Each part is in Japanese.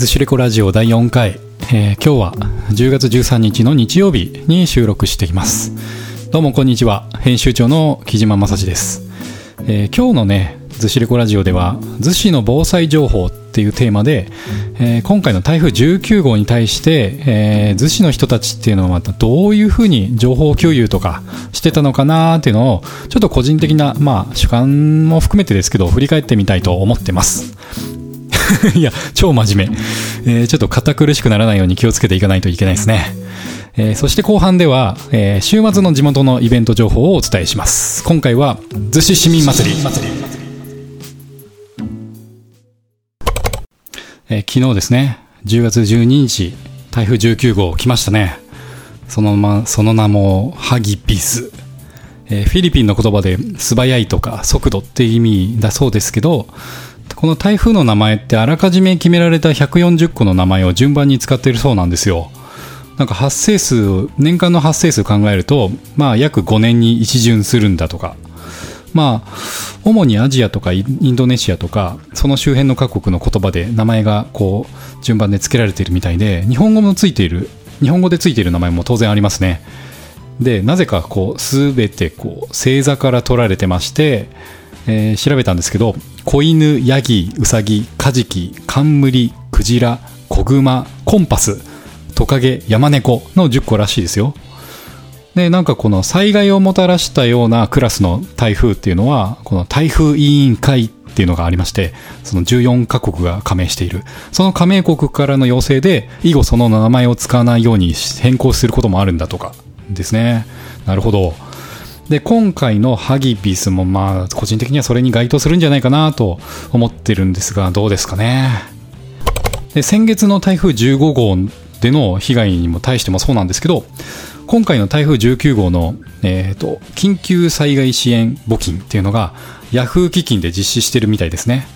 ズシレコラジオ第4回、えー今日は10月13日の日曜日に収録しています。どうもこんにちは。編集長の木島正史です、えー今日のねズシレコラジオでは逗子の防災情報っていうテーマで、えー今回の台風19号に対して、えー逗子の人たちっていうのはまたどういうふうに情報共有とかしてたのかなっていうのをちょっと個人的なまあ主観も含めてですけど振り返ってみたいと思ってます。いや、超真面目。えーちょっと堅苦しくならないように気をつけていかないといけないですね。えーそして後半では、えー週末の地元のイベント情報をお伝えします。今回は、逗子市民祭り。えー昨日ですね、10月12日、台風19号来ましたね。そのま、その名も、ハギビス。えーフィリピンの言葉で素早いとか速度っていう意味だそうですけど、この台風の名前ってあらかじめ決められた140個の名前を順番に使っているそうなんですよ。なんか発生数、年間の発生数を考えると、まあ約5年に一巡するんだとか。まあ、主にアジアとかインドネシアとか、その周辺の各国の言葉で名前がこう、順番で付けられているみたいで、日本語もついている、日本語でついている名前も当然ありますね。で、なぜかこう、すべてこう、星座から取られてまして、えー調べたんですけど、子犬、ヤギ、ウサギ、カジキ、カンムリ、クジラ、コグマ、コンパス、トカゲ、ヤマネコの10個らしいですよ。で、なんかこの災害をもたらしたようなクラスの台風っていうのは、この台風委員会っていうのがありまして、その14カ国が加盟している。その加盟国からの要請で、以後その名前を使わないように変更することもあるんだとかですね。なるほど。で、今回のハギビスもまあ、個人的にはそれに該当するんじゃないかなと思ってるんですが、どうですかね。で、先月の台風15号での被害にも対してもそうなんですけど、今回の台風19号の、えー、と緊急災害支援募金っていうのが、ヤフー基金で実施してるみたいですね。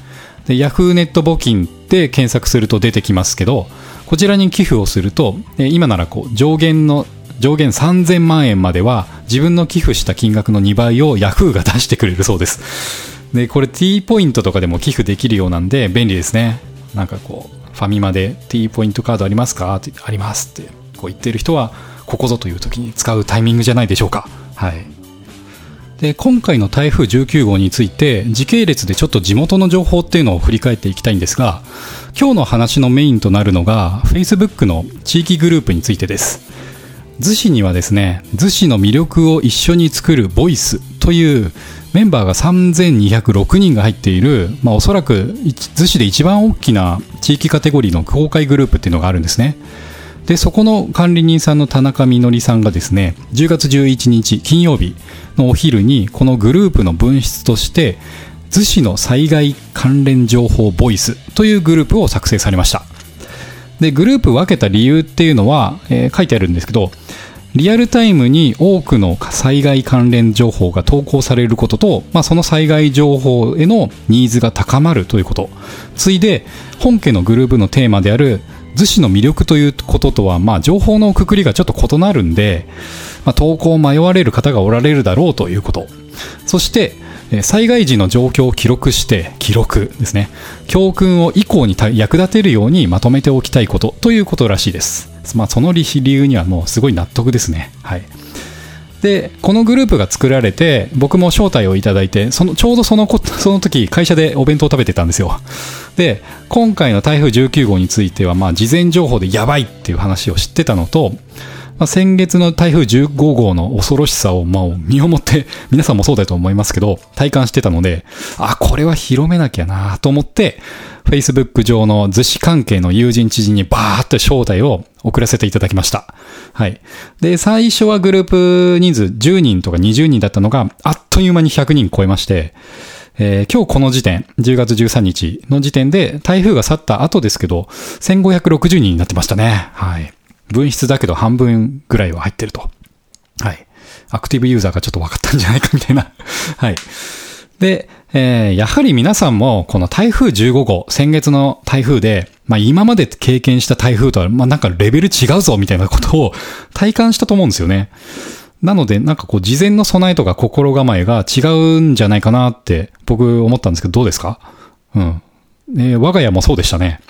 で、ヤフーネット募金で検索すると出てきますけど、こちらに寄付をすると、今ならこう上限の上限3000万円までは自分の寄付した金額の2倍をヤフーが出してくれるそうです。で、これ T ポイントとかでも寄付できるようなんで便利ですね。なんかこう、ファミマで T ポイントカードありますか？ってありますってこう言ってる人は、ここぞという時に使うタイミングじゃないでしょうか。はい。で、今回の台風19号について、時系列でちょっと地元の情報っていうのを振り返っていきたいんですが、今日の話のメインとなるのが、Facebook の地域グループについてです。逗子にはですね、逗子の魅力を一緒に作るボイスというメンバーが3206人が入っている、まあおそらく逗子で一番大きな地域カテゴリーの公開グループっていうのがあるんですね。で、そこの管理人さんの田中みのりさんがですね、10月11日金曜日のお昼にこのグループの分室として、逗子の災害関連情報ボイスというグループを作成されました。で、グループ分けた理由っていうのは、えー書いてあるんですけど、リアルタイムに多くの災害関連情報が投稿されることと、まあ、その災害情報へのニーズが高まるということ。ついで、本家のグループのテーマである、逗子の魅力ということとは、まあ、情報のくくりがちょっと異なるんで、まあ、投稿を迷われる方がおられるだろうということ。そして、災害時の状況を記録して、記録ですね。教訓を以降に役立てるようにまとめておきたいことということらしいです。まあ、その理由にはもうすごい納得ですね。はい。で、このグループが作られて、僕も招待をいただいて、その、ちょうどそのこ、その時、会社でお弁当を食べてたんですよ。で、今回の台風19号については、まあ、事前情報でやばいっていう話を知ってたのと、まあ、先月の台風15号の恐ろしさを、まあ、身をもって、皆さんもそうだと思いますけど、体感してたので、あ、これは広めなきゃなと思って、Facebook 上の逗子関係の友人知人にバーっと招待を送らせていただきました。はい。で、最初はグループ人数10人とか20人だったのが、あっという間に100人超えまして、えー今日この時点、10月13日の時点で、台風が去った後ですけど、1560人になってましたね。はい。分室だけど半分ぐらいは入ってると。はい。アクティブユーザーがちょっと分かったんじゃないかみたいな。はい。で、えーやはり皆さんも、この台風15号、先月の台風で、まあ今まで経験した台風とは、まあなんかレベル違うぞみたいなことを体感したと思うんですよね。なので、なんかこう、事前の備えとか心構えが違うんじゃないかなって僕思ったんですけど、どうですか？うん。えー我が家もそうでしたね。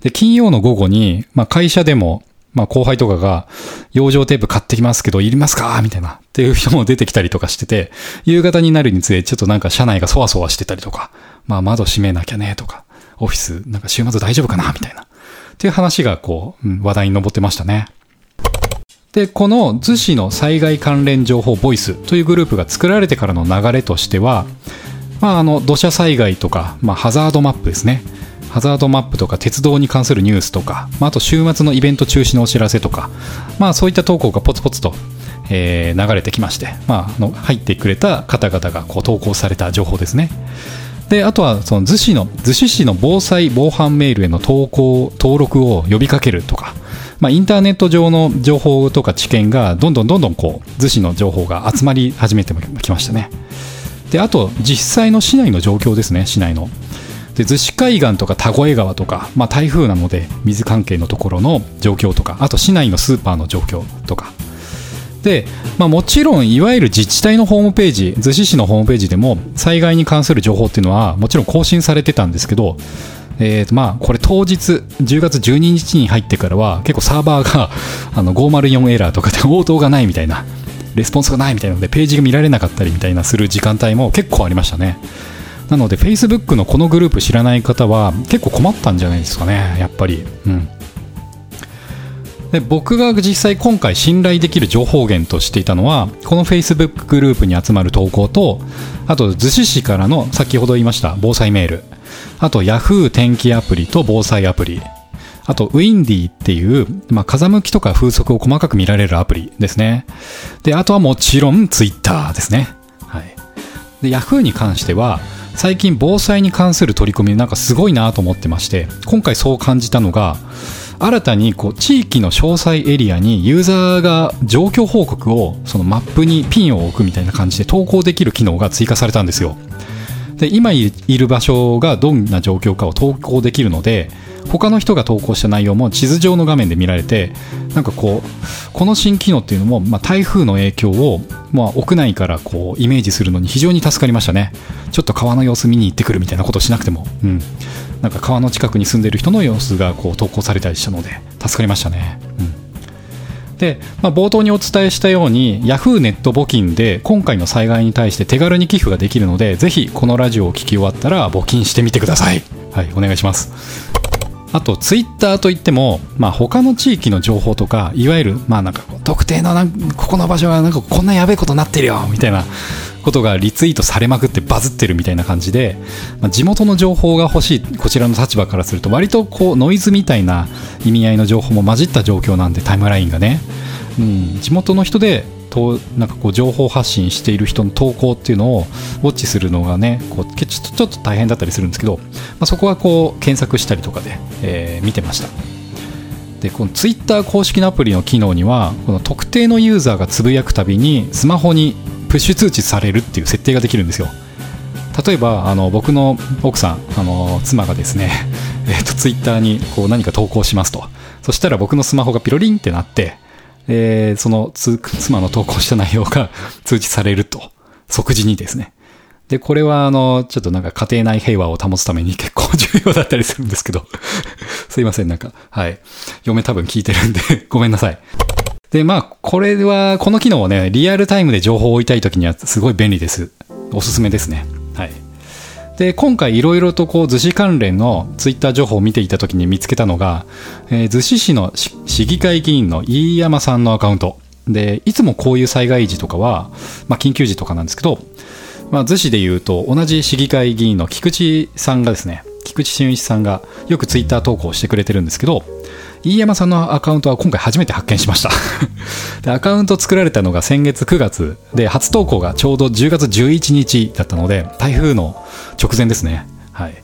で、金曜の午後に、まあ会社でも、まあ後輩とかが、養生テープ買ってきますけど、いりますか？みたいな。っていう人も出てきたりとかしてて、夕方になるにつれ、ちょっとなんか車内がそわそわしてたりとか、まあ窓閉めなきゃねとか、オフィス、なんか週末大丈夫かな？みたいな。っていう話がこう、うん話題に上ってましたね。で、この逗子の災害関連情報ボイスというグループが作られてからの流れとしては、まあ、あの土砂災害とか、まあ、ハザードマップですね。ハザードマップとか鉄道に関するニュースとか、まあ、あと週末のイベント中止のお知らせとか、まあ、そういった投稿がポツポツと、えー流れてきまして、まあ、あの入ってくれた方々がこう投稿された情報ですね。であとはその逗子の逗子市の防災防犯メールへの投稿登録を呼びかけるとか、まあ、インターネット上の情報とか知見がどんどんどんどんこう逗子の情報が集まり始めてきましたねであと実際の市内の状況ですね市内ので逗子海岸とか田越川とか、まあ、台風なので水関係のところの状況とかあと市内のスーパーの状況とか。で、まあ、もちろんいわゆる自治体のホームページ逗子市のホームページでも災害に関する情報っていうのはもちろん更新されてたんですけど、えーとまあ、これ当日10月12日に入ってからは結構サーバーが あの504エラーとかで応答がないみたいなレスポンスがないみたいなのでページが見られなかったりみたいなする時間帯も結構ありましたね。なので Facebook のこのグループ知らない方は結構困ったんじゃないですかねやっぱり。うん。で僕が実際今回信頼できる情報源としていたのはこの Facebook グループに集まる投稿とあと逗子市からの先ほど言いました防災メール。あと Yahoo 天気アプリと防災アプリ。あと Windy っていう、まあ、風向きとか風速を細かく見られるアプリですね。であとはもちろん Twitter ですね。はい。で Yahoo に関しては最近防災に関する取り組みなんかすごいなと思ってまして今回そう感じたのが新たにこう地域の詳細エリアにユーザーが状況報告をそのマップにピンを置くみたいな感じで投稿できる機能が追加されたんですよ。で今いる場所がどんな状況かを投稿できるので他の人が投稿した内容も地図上の画面で見られてなんかこうこの新機能っていうのも、まあ、台風の影響を、まあ、屋内からこうイメージするのに非常に助かりましたね。ちょっと川の様子見に行ってくるみたいなことをしなくても、うん、なんか川の近くに住んでる人の様子がこう投稿されたりしたので助かりましたね、うん、で、まあ、冒頭にお伝えしたように Yahoo ネット募金で今回の災害に対して手軽に寄付ができるのでぜひこのラジオを聞き終わったら募金してみてください。はいお願いします。あとツイッターといっても、まあ、他の地域の情報とかいわゆるまあなんか特定のなんここの場所がなんかこんなやべえことになってるよみたいなことがリツイートされまくってバズってるみたいな感じで、まあ、地元の情報が欲しいこちらの立場からすると割とこうノイズみたいな意味合いの情報も混じった状況なんでタイムラインがね、うん、地元の人でとなんかこう情報発信している人の投稿っていうのをウォッチするのがねこうちょっとちょっと大変だったりするんですけど、まあ、そこはこう検索したりとかで、えー見てました。でこのツイッター公式のアプリの機能にはこの特定のユーザーがつぶやくたびにスマホにプッシュ通知されるっていう設定ができるんですよ。例えばあの僕の奥さんあの妻がですね、えー、とツイッターにこう何か投稿しますと。そしたら僕のスマホがピロリンってなってえーその妻の投稿した内容が 通知されると即時にですねで、これはあの、ちょっとなんか家庭内平和を保つために結構重要だったりするんですけど、すいません、なんか、はい。嫁多分聞いてるんで、ごめんなさい。で、まあ、これは、この機能はね、リアルタイムで情報を追いたいときにはすごい便利です。おすすめですね。はい。で、今回いろいろとこう、逗子関連のツイッター情報を見ていたときに見つけたのが、えー逗子市の市議会議員の飯山さんのアカウント。で、いつもこういう災害時とかは、まあ、緊急時とかなんですけど、まあ、逗子で言うと同じ市議会議員の菊池さんがですね菊池俊一さんがよくツイッター投稿してくれてるんですけど飯山さんのアカウントは今回初めて発見しました でアカウント作られたのが先月9月で初投稿がちょうど10月11日だったので台風の直前ですねはい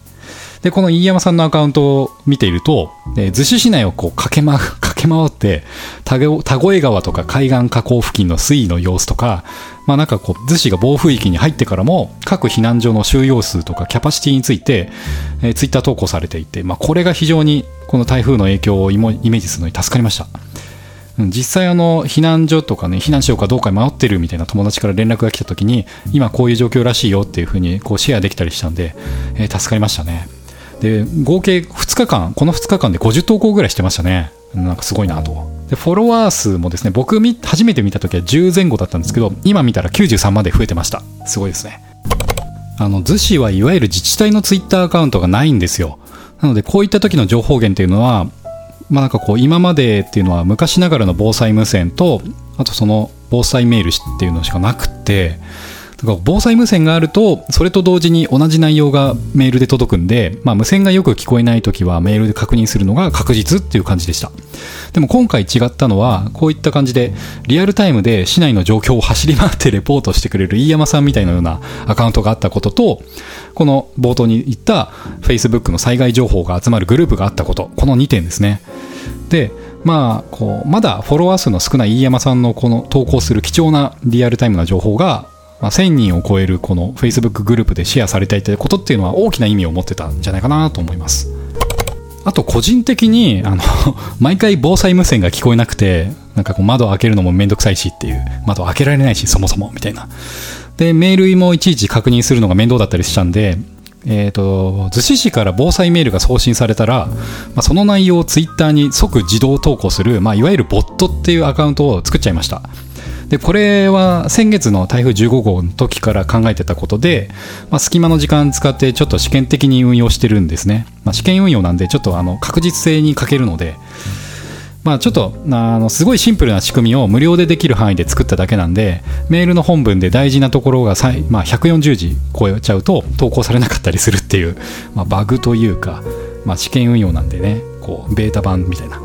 でこの飯山さんのアカウントを見ていると、えー逗子市内をこう駆け,、ま、駆け回って田越川とか海岸河口付近の水位の様子とか、まあ、なんかこう逗子が暴風域に入ってからも各避難所の収容数とかキャパシティについて、えーツイッター投稿されていて、まあ、これが非常にこの台風の影響をイメージするのに助かりました。実際あの避難所とかね避難しようかどうか迷ってるみたいな友達から連絡が来た時に今こういう状況らしいよっていうふうにこうシェアできたりしたんで、えー助かりましたね。で合計2日間この2日間で50投稿ぐらいしてましたね。なんかすごいなと。でフォロワー数もですね僕初めて見た時は10前後だったんですけど今見たら93まで増えてました。すごいですね。あの逗子はいわゆる自治体のツイッターアカウントがないんですよ。なのでこういった時の情報源っていうのはまあなんかこう今までっていうのは昔ながらの防災無線とあとその防災メールっていうのしかなくてか防災無線があるとそれと同時に同じ内容がメールで届くんで、まあ、無線がよく聞こえない時はメールで確認するのが確実っていう感じでした。でも今回違ったのはこういった感じでリアルタイムで市内の状況を走り回ってレポートしてくれる飯山さんみたいなようなアカウントがあったこととこの冒頭に言った Facebook の災害情報が集まるグループがあったこと。この2点ですね。でまあ、こうまだフォロワー数の少ない飯山さんのこの投稿する貴重なリアルタイムな情報がまあ、1000人を超えるこの Facebook グループでシェアされていたことっていうのは大きな意味を持ってたんじゃないかなと思います。あと個人的にあの 毎回防災無線が聞こえなくてなんかこう窓を開けるのもめんどくさいしっていう窓開けられないしそもそもみたいなでメールもいちいち確認するのが面倒だったりしたんでえーと、逗子市から防災メールが送信されたら、まあ、その内容をツイッターに即自動投稿する、まあ、いわゆるボットっていうアカウントを作っちゃいました。でこれは先月の台風15号の時から考えてたことで、まあ、隙間の時間使ってちょっと試験的に運用してるんですね、まあ、試験運用なんでちょっとあの確実性に欠けるので、まあ、ちょっとあのすごいシンプルな仕組みを無料でできる範囲で作っただけなんでメールの本文で大事なところがまあ、140字超えちゃうと投稿されなかったりするっていう、まあ、バグというか、まあ、試験運用なんでねこうベータ版みたいな。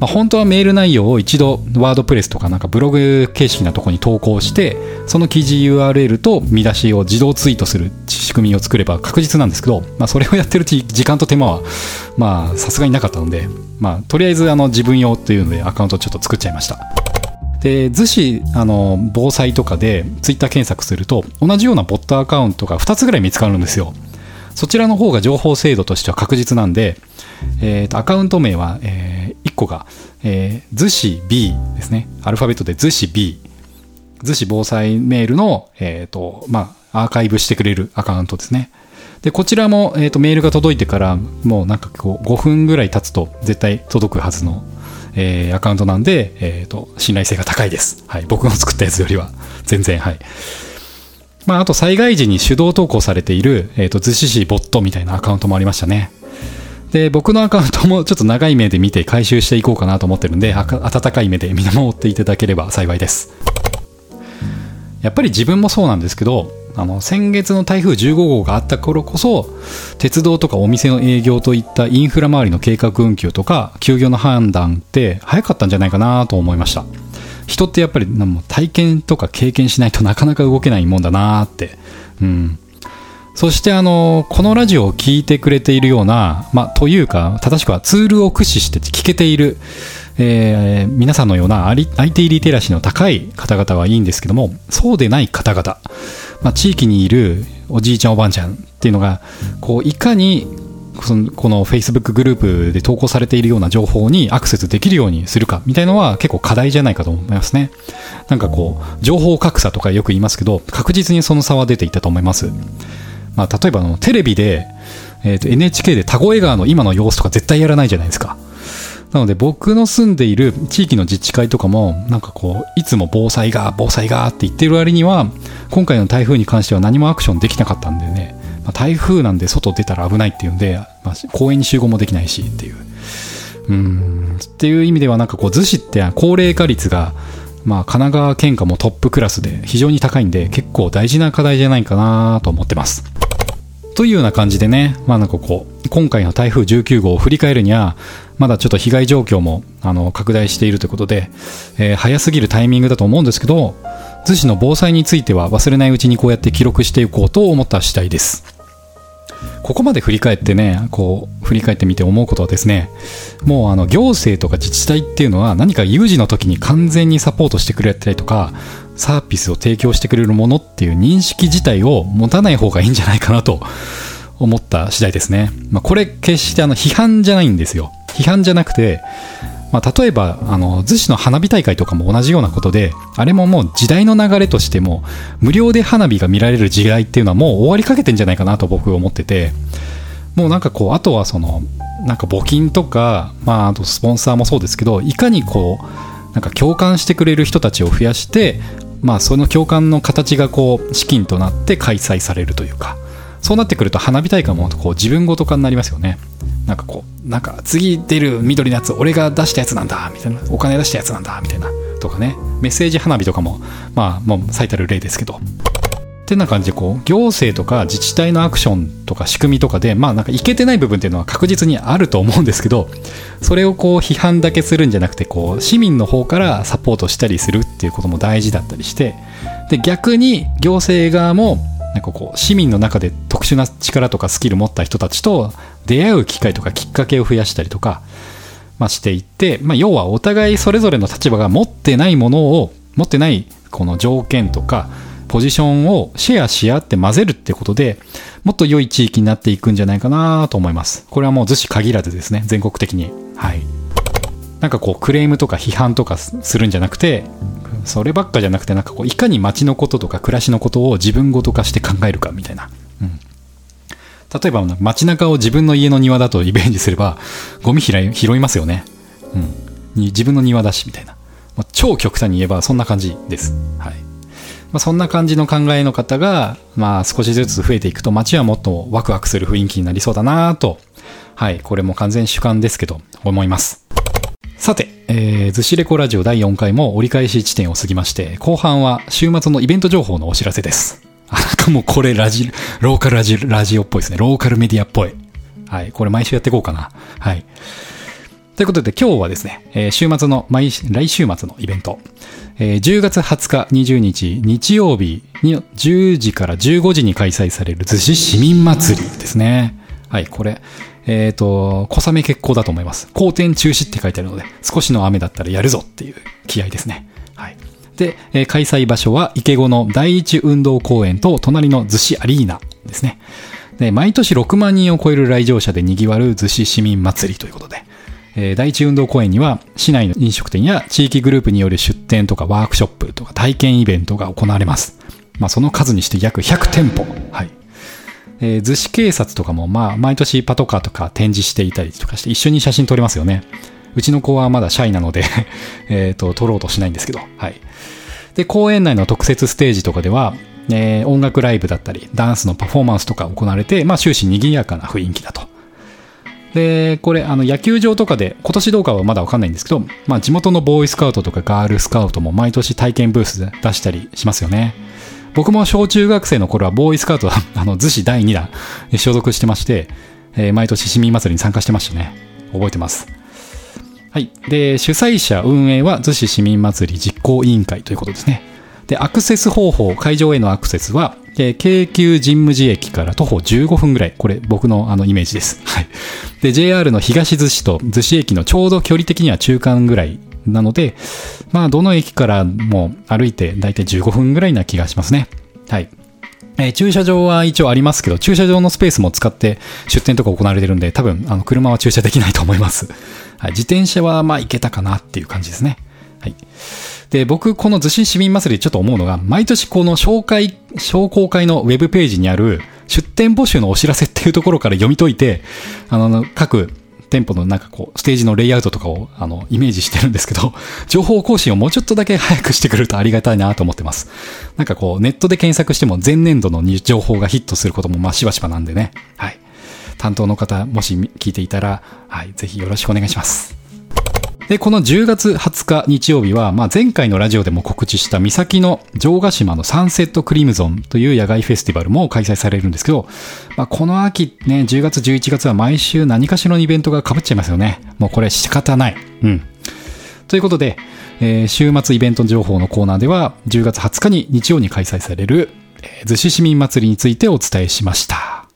まあ、本当はメール内容を一度ワードプレスとかなんかブログ形式なところに投稿してその記事 URL と見出しを自動ツイートする仕組みを作れば確実なんですけど、まあ、それをやってる時間と手間はまあさすがになかったので、まあ、とりあえずあの自分用っていうのでアカウントちょっと作っちゃいましたで逗子あの防災とかでツイッター検索すると同じようなボットアカウントが2つぐらい見つかるんですよそちらの方が情報精度としては確実なんでえーと、アカウント名は、えー、1個が、えー、逗子 B ですね。アルファベットで逗子 B。逗子防災メールの、えっ、ー、と、まあ、アーカイブしてくれるアカウントですね。で、こちらも、えっ、ー、と、メールが届いてから、もうなんかこう、5分ぐらい経つと絶対届くはずの、えー、アカウントなんで、えっ、ー、と、信頼性が高いです。はい。僕の作ったやつよりは、全然、はい。まあ、あと災害時に手動投稿されている、えっ、ー、と、逗子市ボットみたいなアカウントもありましたね。で、僕のアカウントもちょっと長い目で見て回収していこうかなと思ってるんで、温かい目で見守っていただければ幸いです。やっぱり自分もそうなんですけど、あの先月の台風15号があった頃こそ鉄道とかお店の営業といったインフラ周りの計画運休とか休業の判断って早かったんじゃないかなと思いました。人ってやっぱり体験とか経験しないとなかなか動けないもんだなって。うん。そしてあのこのラジオを聴いてくれているような、まあ、というか正しくはツールを駆使して聞けている、えー、皆さんのような IT リテラシーの高い方々はいいんですけどもそうでない方々、まあ、地域にいるおじいちゃんおばあちゃんっていうのがこういかにそのこの Facebook グループで投稿されているような情報にアクセスできるようにするかみたいのは結構課題じゃないかと思いますね。なんかこう、情報格差とかよく言いますけど、確実にその差は出ていたと思います。まあ、例えばあのテレビで、えー、と NHK で田越川の今の様子とか絶対やらないじゃないですか。なので僕の住んでいる地域の自治会とかもなんかこういつも防災が防災がって言ってる割には今回の台風に関しては何もアクションできなかったんでね、まあ、台風なんで外出たら危ないっていうんで、まあ、公園に集合もできないしっていう。うん。っていう意味ではなんかこう逗子って高齢化率がまあ、神奈川県下もトップクラスで非常に高いんで結構大事な課題じゃないかなと思ってます。というような感じでね、まあなんかこう、今回の台風19号を振り返るには、まだちょっと被害状況もあの拡大しているということで、えー、早すぎるタイミングだと思うんですけど、逗子の防災については忘れないうちにこうやって記録していこうと思った次第です。ここまで振り返ってね、こう、振り返ってみて思うことはですね、もうあの、行政とか自治体っていうのは何か有事の時に完全にサポートしてくれたりとか、サービスを提供してくれるものっていう認識自体を持たない方がいいんじゃないかなと思った次第ですね。まあ、これ決してあの、批判じゃないんですよ。批判じゃなくて、まあ、例えばあの逗子の花火大会とかも同じようなことであれももう時代の流れとしても無料で花火が見られる時代っていうのはもう終わりかけてんじゃないかなと僕は思っててもうなんかこうあとはそのなんか募金とか、まあ、あとスポンサーもそうですけどいかにこうなんか共感してくれる人たちを増やしてまあその共感の形がこう資金となって開催されるというかそうなってくると花火大会もこう自分ごと化になりますよね。なんかこうなんか次出る緑のやつ俺が出したやつなんだみたいな。お金出したやつなんだみたいな。とかね。メッセージ花火とかもまあもう最たる例ですけど。ってな感じでこう行政とか自治体のアクションとか仕組みとかでまあなんかいけてない部分っていうのは確実にあると思うんですけどそれをこう批判だけするんじゃなくてこう市民の方からサポートしたりするっていうことも大事だったりしてで逆に行政側もなんかこう市民の中で特殊な力とかスキル持った人たちと出会う機会とかきっかけを増やしたりとか、まあ、していって、まあ、要はお互いそれぞれの立場が持ってないものを持ってないこの条件とかポジションをシェアし合って混ぜるってことでもっと良い地域になっていくんじゃないかなと思います。これはもう逗子限らずですね。全国的に。はい。なんかこうクレームとか批判とかするんじゃなくてそればっかじゃなくてなんかこういかに街のこととか暮らしのことを自分ごと化して考えるかみたいな、うん、例えば街中を自分の家の庭だとイメージすればゴミ拾いますよね、うん、自分の庭だしみたいな、超極端に言えばそんな感じです。はい。まあ、そんな感じの考えの方が、まあ、少しずつ増えていくと街はもっとワクワクする雰囲気になりそうだなとはいこれも完全主観ですけど思いますさて、えー、ずしレコラジオ第4回も折り返し地点を過ぎまして、後半は週末のイベント情報のお知らせです。あ、なんかもうこれラジ、ローカルラジラジオっぽいですね。ローカルメディアっぽい。はい。これ毎週やっていこうかな。はい。ということで今日はですね、週末の毎、来週末のイベント、えー、10月20日20日日曜日に10時から15時に開催される逗子市民祭りですね。はい、これ、えっ、ー、と、小雨決行だと思います。好天中止って書いてあるので、少しの雨だったらやるぞっていう気合ですね。はい。で、開催場所は池子の第一運動公園と隣の逗子アリーナですね。で、毎年6万人を超える来場者で賑わる逗子市民祭りということで、えー、第一運動公園には市内の飲食店や地域グループによる出店とかワークショップとか体験イベントが行われます。まあ、その数にして約100店舗。はい。えー、逗子警察とかも、まあ、毎年パトカーとか展示していたりとかして一緒に写真撮れますよね。うちの子はまだシャイなので えっと、撮ろうとしないんですけど、はい。で、公園内の特設ステージとかでは、えー、音楽ライブだったり、ダンスのパフォーマンスとか行われて、まあ、終始賑やかな雰囲気だと。で、これ、あの、野球場とかで、今年どうかはまだわかんないんですけど、まあ、地元のボーイスカウトとかガールスカウトも毎年体験ブースで出したりしますよね。僕も小中学生の頃はボーイスカウトは、あの、逗子第2弾所属してまして、えー、毎年市民祭りに参加してましたね。覚えてます。はい。で、主催者運営は逗子市民祭り実行委員会ということですね。で、アクセス方法、会場へのアクセスは、えー、京急神武寺駅から徒歩15分ぐらい。これ、僕のあのイメージです。はい。で、JR の東逗子と逗子駅のちょうど距離的には中間ぐらいなので、まあ、どの駅からも歩いて大体15分ぐらいな気がしますね。はい。えー、駐車場は一応ありますけど、駐車場のスペースも使って出店とか行われてるんで、多分、あの、車は駐車できないと思います。はい。自転車は、まあ、行けたかなっていう感じですね。はい。で、僕、この逗子市民祭りちょっと思うのが、毎年この紹介、商工会のウェブページにある出店募集のお知らせっていうところから読み解いて、あの、各店舗のなんかこう、ステージのレイアウトとかを、あの、イメージしてるんですけど、情報更新をもうちょっとだけ早くしてくれるとありがたいなと思ってます。なんかこう、ネットで検索しても前年度の情報がヒットすることもまあしばしばなんでね。はい。担当の方、もし聞いていたら、はい、ぜひよろしくお願いします。で、この10月20日日曜日は、まあ、前回のラジオでも告知した三崎の城ヶ島のサンセットクリムゾンという野外フェスティバルも開催されるんですけど、まあ、この秋ね、10月11月は毎週何かしらのイベントが被っちゃいますよね。もうこれ仕方ない。うん。ということで、えー、週末イベント情報のコーナーでは、10月20日に日曜に開催される、えー、逗子市民祭りについてお伝えしました。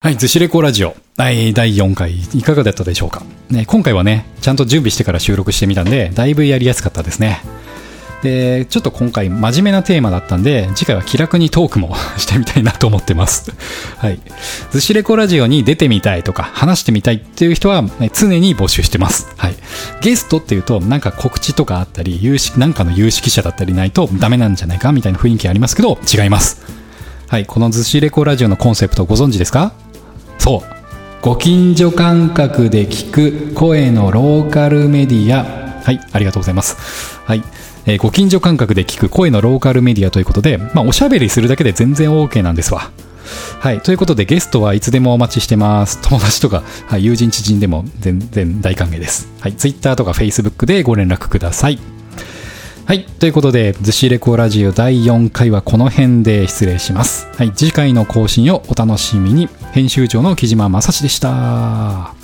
はい、ズシレコーラジオ第第4回いかがだったでしょうか、ね、今回はねちゃんと準備してから収録してみたんでだいぶやりやすかったですね。でちょっと今回真面目なテーマだったんで次回は気楽にトークも してみたいなと思ってます。はい。ズシレコラジオに出てみたいとか話してみたいっていう人は、ね、常に募集してます。はい。ゲストっていうとなんか告知とかあったり有識なんかの有識者だったりないとダメなんじゃないか？みたいな雰囲気ありますけど違います。はい。このズシレコラジオのコンセプトご存知ですか？そう。ご近所感覚で聞く声のローカルメディアはいありがとうございますはいえーご近所感覚で聞く声のローカルメディアということで、まあ、おしゃべりするだけで全然 OK なんですわ。はい。ということで、ゲストはいつでもお待ちしてます。友達とか、はい、友人知人でも全然大歓迎です。はい。Twitter とか Facebook でご連絡ください。はい。ということで、ズシレコラジオ第4回はこの辺で失礼します。はい。次回の更新をお楽しみに。編集長の木島正史でした。